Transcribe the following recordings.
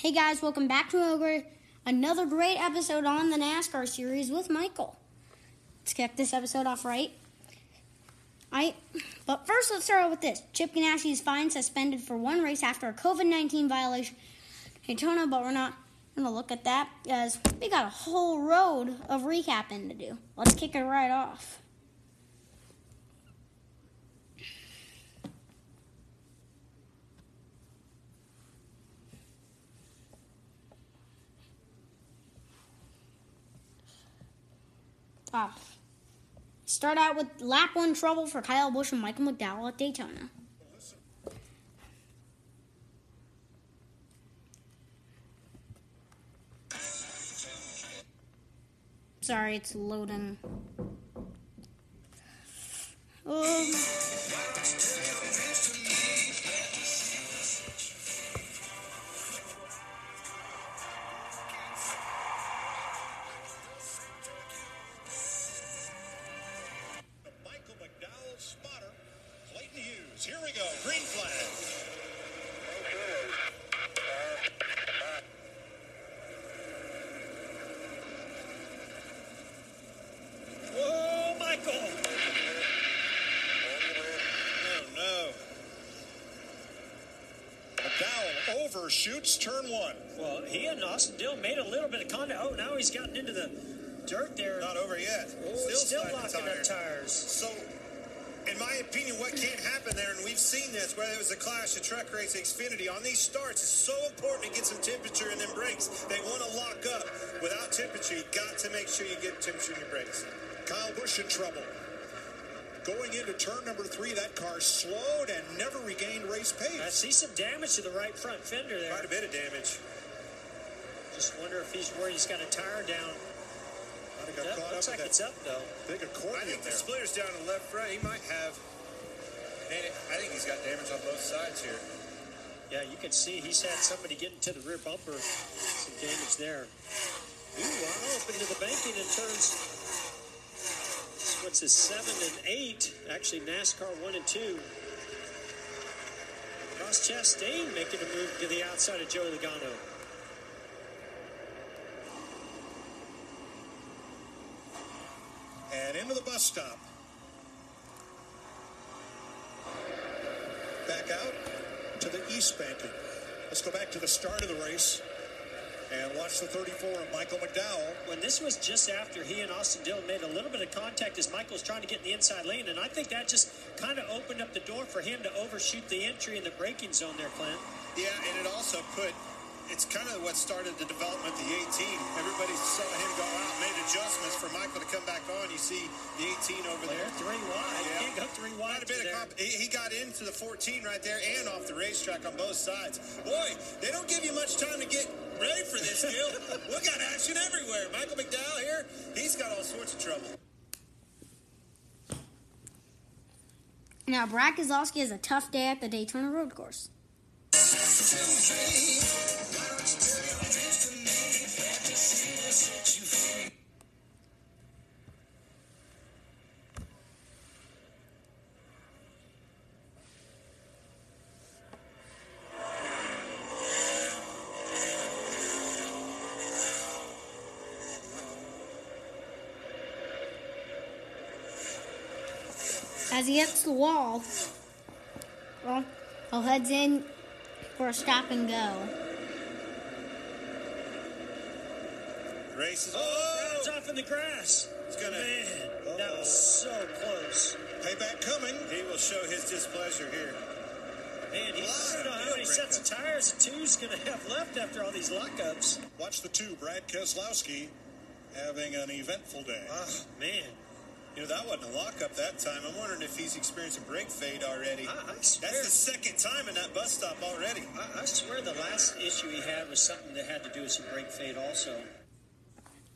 Hey guys, welcome back to another, another great episode on the NASCAR series with Michael. Let's kick this episode off right. I, but first, let's start out with this. Chip Ganassi is fined, suspended for one race after a COVID 19 violation Daytona, but we're not to look at that as we got a whole road of recapping to do. Let's kick it right off. Ah. Start out with lap one trouble for Kyle Busch and Michael McDowell at Daytona. Sorry, it's loading. Um, overshoots turn one. Well, he and Austin Dillon made a little bit of contact. Oh, now he's gotten into the dirt there. Not over yet. Oh, it's still locking tire. up tires. So, in my opinion, what can't happen there, and we've seen this, whether it was a Clash, a truck race, Xfinity, on these starts, it's so important to get some temperature in them brakes. They want to lock up. Without temperature, you got to make sure you get temperature in your brakes. Kyle Busch in trouble. Going into turn number three, that car slowed and never regained race pace. I see some damage to the right front fender there. Quite a bit of damage. Just wonder if he's worried he's got a tire down. Might have got That caught looks up like it's up though. big accordion I think the there. splitter's down in the left front. He might have. I think he's got damage on both sides here. Yeah, you can see he's had somebody get into the rear bumper. Some damage there. Ooh, wow, up into the banking and turns. What's his seven and eight? Actually, NASCAR one and two. Ross Chastain making a move to the outside of Joey Logano. and into the bus stop. Back out to the east banking. Let's go back to the start of the race and watch the 34 of Michael McDowell. when this was just after he and Austin Dillon made a little bit of contact as Michael's trying to get in the inside lane, and I think that just kind of opened up the door for him to overshoot the entry in the braking zone there, Clint. Yeah, and it also put. It's kind of what started the development of the 18. Everybody saw him go out, made adjustments for Michael to come back on. You see the 18 over They're there. three wide. Yeah. Can't go three wide. Quite a bit of comp- he, he got into the 14 right there and off the racetrack on both sides. Boy, they don't give you much time to get ready for this deal. we got action everywhere. Michael McDowell here, he's got all sorts of trouble. now, Brad Keselowski has a tough day at the Daytona Road Course. As he hits the wall, well, he heads in for a stop and go. Race is Oh, Brad's off in the grass. It's gonna- Man, that was so close. Payback coming. He will show his displeasure here. Man, he Wow, doesn't know how good many sets of tires the two's going to have left after all these lockups. Watch the two, Brad Keselowski having an eventful day. Oh, man. You know, that wasn't a lockup that time. I'm wondering if he's experiencing brake fade already. I, I swear, That's the second time in that bus stop already. I, I swear the last issue he had was something that had to do with some brake fade also.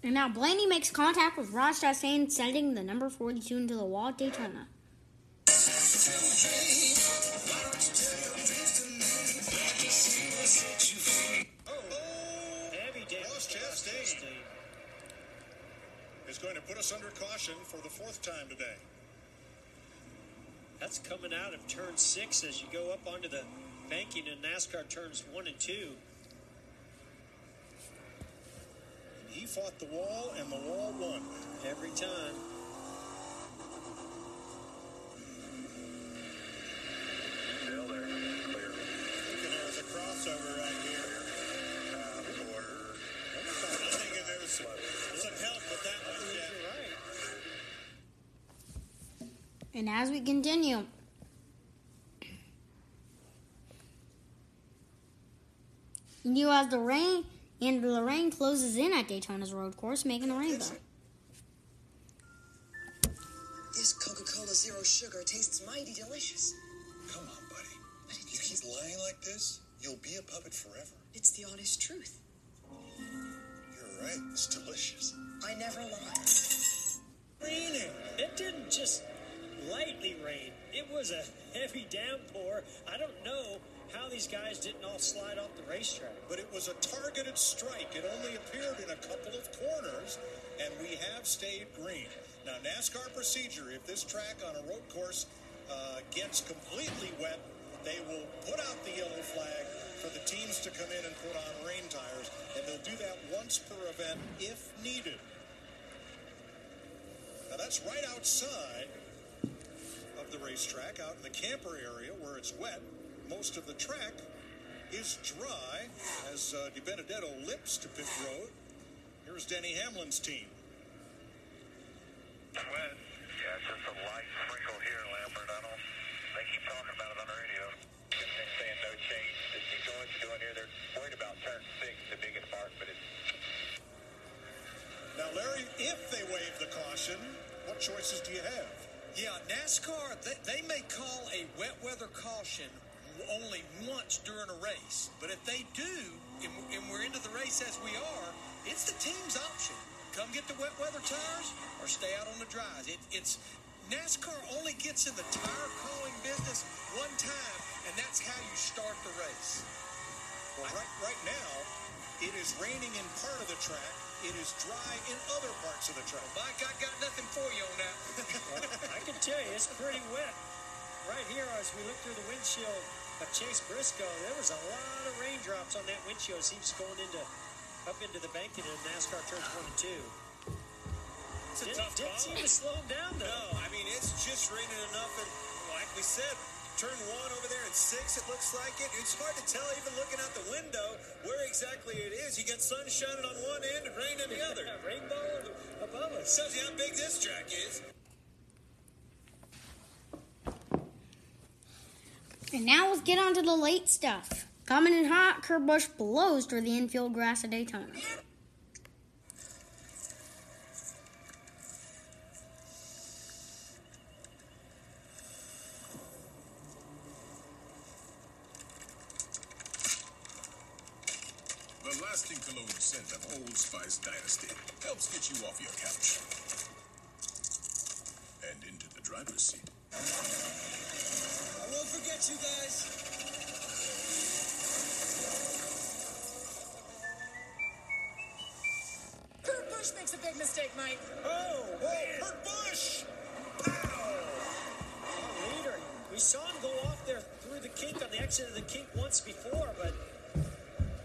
And now Blaney makes contact with Ross Chastain, sending the number 42 into the wall at Daytona. going to put us under caution for the fourth time today. That's coming out of turn six as you go up onto the banking in NASCAR turns one and two. And he fought the wall, and the wall won. Every time. And as we continue, you as the rain and the rain closes in at Daytona's road course, making a rainbow. This Coca-Cola Zero Sugar tastes mighty delicious. Come on, buddy. But it You keep lying like this, you'll be a puppet forever. It's the honest truth. You're right. It's delicious. I never lie. Raining. It didn't just lightly rain. It was a heavy downpour. I don't know how these guys didn't all slide off the racetrack. But it was a targeted strike. It only appeared in a couple of corners, and we have stayed green. Now, NASCAR procedure if this track on a road course uh, gets completely wet, they will put out the yellow flag for the teams to come in and put on rain tires, and they'll do that once per event if needed. Now, that's right outside the racetrack, out in the camper area where it's wet. Most of the track is dry as uh, DiBenedetto lips to pit road. Here's Denny Hamlin's team. Wet. Yeah, it's just a light sprinkle here, Lambert. I don't. They keep talking about it on the radio. They're saying no change. Just keep going, keep going here. They're worried about turn six, the biggest part, but it's Now, Larry, if they waive the caution, what choices do you have? Yeah, NASCAR, they, they may call a wet weather caution only once during a race. But if they do, and, and we're into the race as we are, it's the team's option. Come get the wet weather tires or stay out on the dries. It, it's NASCAR only gets in the tire calling business one time, and that's how you start the race. Well, right, right now, it is raining in part of the track. It is dry in other parts of the track. Mike, I got nothing for you on that. Well, I can tell you, it's pretty wet. Right here, as we look through the windshield of Chase Briscoe, there was a lot of raindrops on that windshield. Seems going into up into the banking in NASCAR turns one and two. It's a Didn't, tough didn't seem to slow him down though. No, I mean it's just raining enough, and like we said, turn one over there and six. It looks like it. It's hard to tell even looking out the window where exactly it is. You get sun shining on one end and rain on the other. Rainbow above us. Shows you how big this track is. And now let's get on to the late stuff. Coming in hot, Kurt Busch blows through the infield grass at Daytona. The lasting cologne scent of Old Spice Dynasty helps get you off your couch and into the driver's seat. I won't you guys. Kurt Busch makes a big mistake, Mike. Oh, whoa, Kurt Busch! Our leader. We saw him go off there through the kink on the exit of the kink once before, but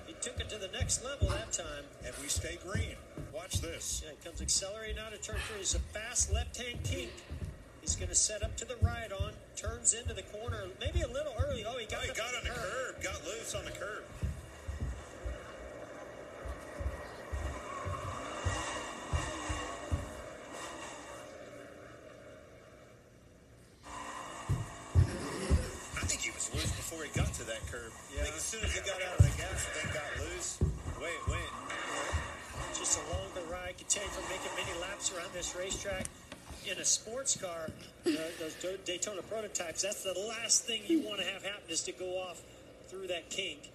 he took it to the next level that time. And we stay green. Watch this. Yeah, he comes accelerating out of turn three. It's a fast left-hand kink. He's going to set up to the right on, turns into the corner, maybe a little early. Oh, he got, Oh, he got on the curb, got loose on the curb. I think he was loose before he got to that curb. Yeah. I think as soon as he got out of the gas, the thing got loose. The way it went. Just a longer ride. Can tell from making many laps around this racetrack. In a sports car, the, those Daytona prototypes, that's the last thing you want to have happen is to go off through that kink,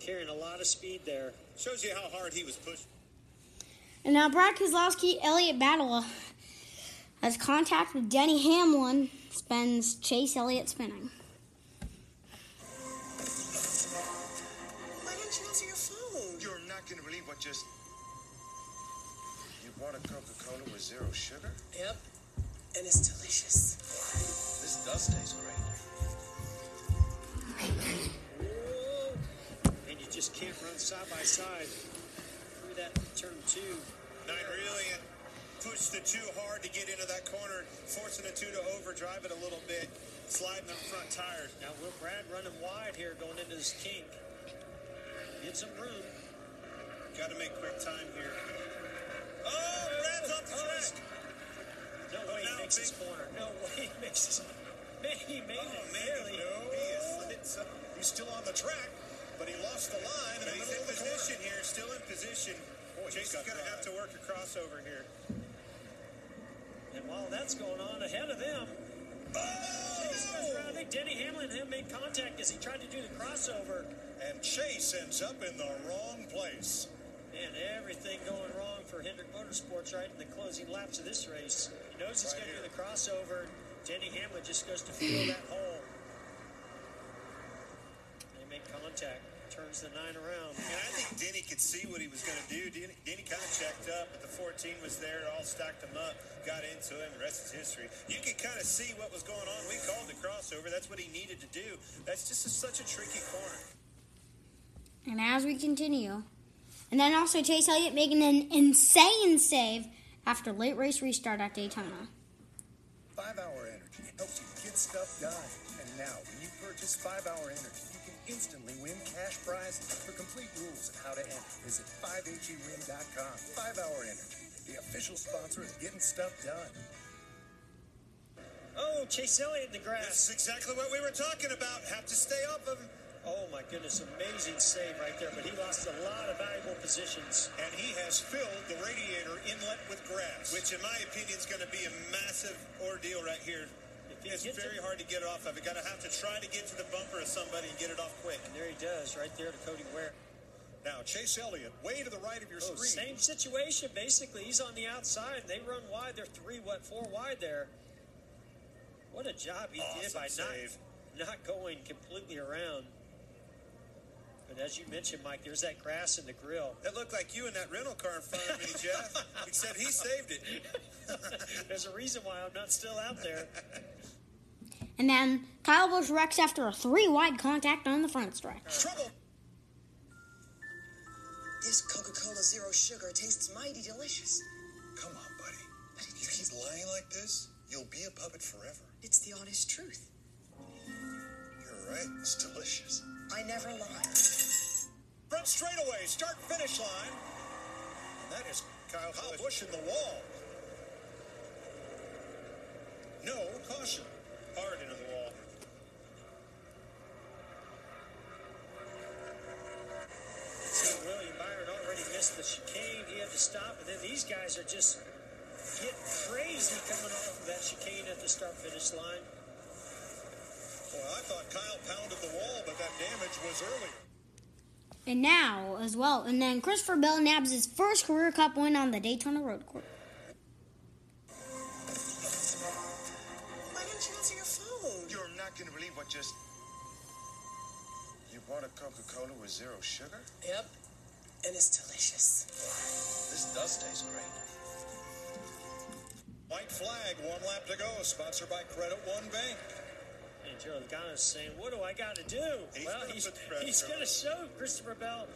carrying a lot of speed there. Shows you how hard he was pushed. And now Brad Keselowski, Elliott Battle has contact with Denny Hamlin, spends Chase Elliott spinning. Why didn't you answer your phone? You're not going to believe what just. You bought a Coca Cola with zero sugar? Yep. And it's delicious. This does taste great. And you just can't run side by side through that turn two. Nine really pushed the two hard to get into that corner, forcing the two to overdrive it a little bit, sliding the front tires. Now Will Brad running wide here going into this kink. Get some room. Got to make quick time here. Oh, Brad's off the track. No way he now makes this corner. No way he makes. Man, he made Oh, it man, barely. no, he is slid. He's still on the track, but he lost the line in But the he's middle in of the corner. position here, still in position. Boy, he's going to have to work a crossover here. And while that's going on ahead of them, around. I think Denny Hamlin and him made contact as he tried to do the crossover. And Chase ends up in the wrong place. And everything going wrong for Hendrick Motorsports right in the closing laps of this race. He knows he's Right going to do the crossover. Denny Hamlin just goes to feel that hole. They make contact, turns the nine around. And I think Denny could see what he was going to do. Denny, Denny kind of checked up, but the 14 was there, it all stacked him up, got into him, the rest is history. You could kind of see what was going on. We called the crossover. That's what he needed to do. That's just a, such a tricky corner. And as we continue, and then also Chase Elliott making an insane save after late race restart at Daytona. Five Hour Energy helps you get stuff done. And now, when you purchase Five Hour Energy, you can instantly win cash prizes. For complete rules and how to enter, visit 5hewin.com. Five Hour Energy, the official sponsor of getting stuff done. Oh, Chase Elliott in the grass. That's exactly what we were talking about. Have to stay off of him. Oh my goodness, amazing save right there. But he lost a lot of valuable positions. And he has filled the radiator inlet with grass. Which, in my opinion, is going to be a massive ordeal right here. It's very hard to get it off of. You got to have to try to get to the bumper of somebody and get it off quick. And there he does, right there to Cody Ware. Now, Chase Elliott, way to the right of your Oh, screen. same situation, basically. He's on the outside. They run wide. They're three, what, four wide there. What a job he did by save. not, not going completely around. But as you mentioned, Mike, there's that grass in the grill. That looked like you in that rental car in front of me, Jeff. Except he saved it. There's a reason why I'm not still out there. And then Kyle Busch wrecks after a three wide contact on the front stretch. Trouble. This Coca-Cola Zero Sugar tastes mighty delicious. Come on, buddy. If You keep lying like this, you'll be a puppet forever. It's the honest truth. You're right. It's delicious. I never lie. Front straightaway, start finish line. And that is Kyle, Kyle Busch in the wall. No caution. Hard into the wall. See, William Byron already missed the chicane. He had to stop, and then these guys are just getting crazy coming off of that chicane at the start finish line. Well, I thought Kyle pounded the wall, but that damage was earlier. And now, as well, and then Christopher Bell nabs his first career cup win on the Daytona Road Course. Why didn't you answer your phone? You're not going to believe what just. You bought a Coca Cola with zero sugar? Yep. And it's delicious. This does taste great. White flag, one lap to go, sponsored by Credit One Bank. And Joey Logano's saying, "What do I got to do?" He's well, gonna he's, put the pressure he's going to show Christopher Bell.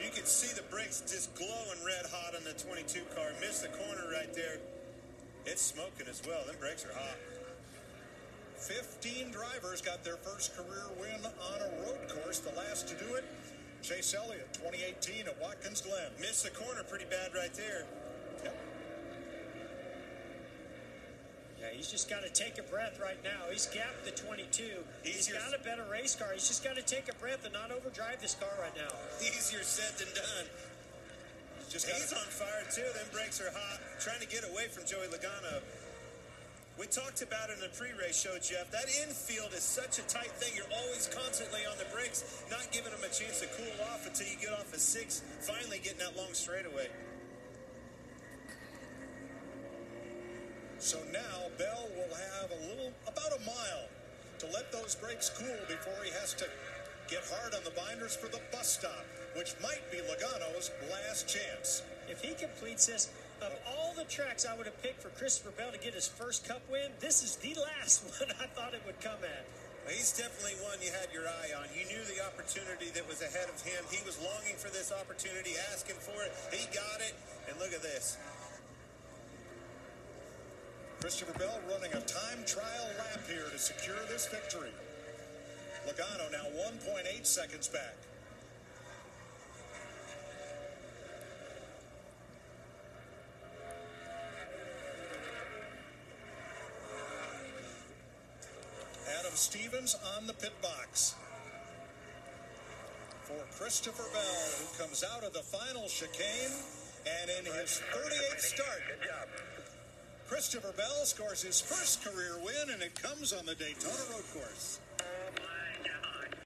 You can see the brakes just glowing red hot on the 22 car. Missed the corner right there. It's smoking as well. Them brakes are hot. 15 drivers got their first career win on a road course. The last to do it, Chase Elliott, 2018 at Watkins Glen. Missed the corner pretty bad right there. Yep. Yeah, he's just got to take a breath right now. He's gapped the 22. He's Easier- got a better race car. He's just got to take a breath and not overdrive this car right now. Easier said than done. Just He's on fire too. Them brakes are hot. Trying to get away from Joey Logano. We talked about it in the pre-race show, Jeff. That infield is such a tight thing. You're always constantly on the brakes, not giving them a chance to cool off until you get off a six, finally getting that long straightaway. So now Bell will have a little, about a mile, to let those brakes cool before he has to get hard on the binders for the bus stop, which might be Logano's last chance. If he completes this, of all the tracks I would have picked for Christopher Bell to get his first cup win, this is the last one I thought it would come at. He's definitely one you had your eye on. You knew the opportunity that was ahead of him. He was longing for this opportunity, asking for it. He got it. And look at this. Christopher Bell running a time trial lap here to secure this victory. Logano now 1.8 seconds back. Adam Stevens on the pit box. For Christopher Bell, who comes out of the final chicane and in his 38th start. Christopher Bell scores his first career win, and it comes on the Daytona Road Course.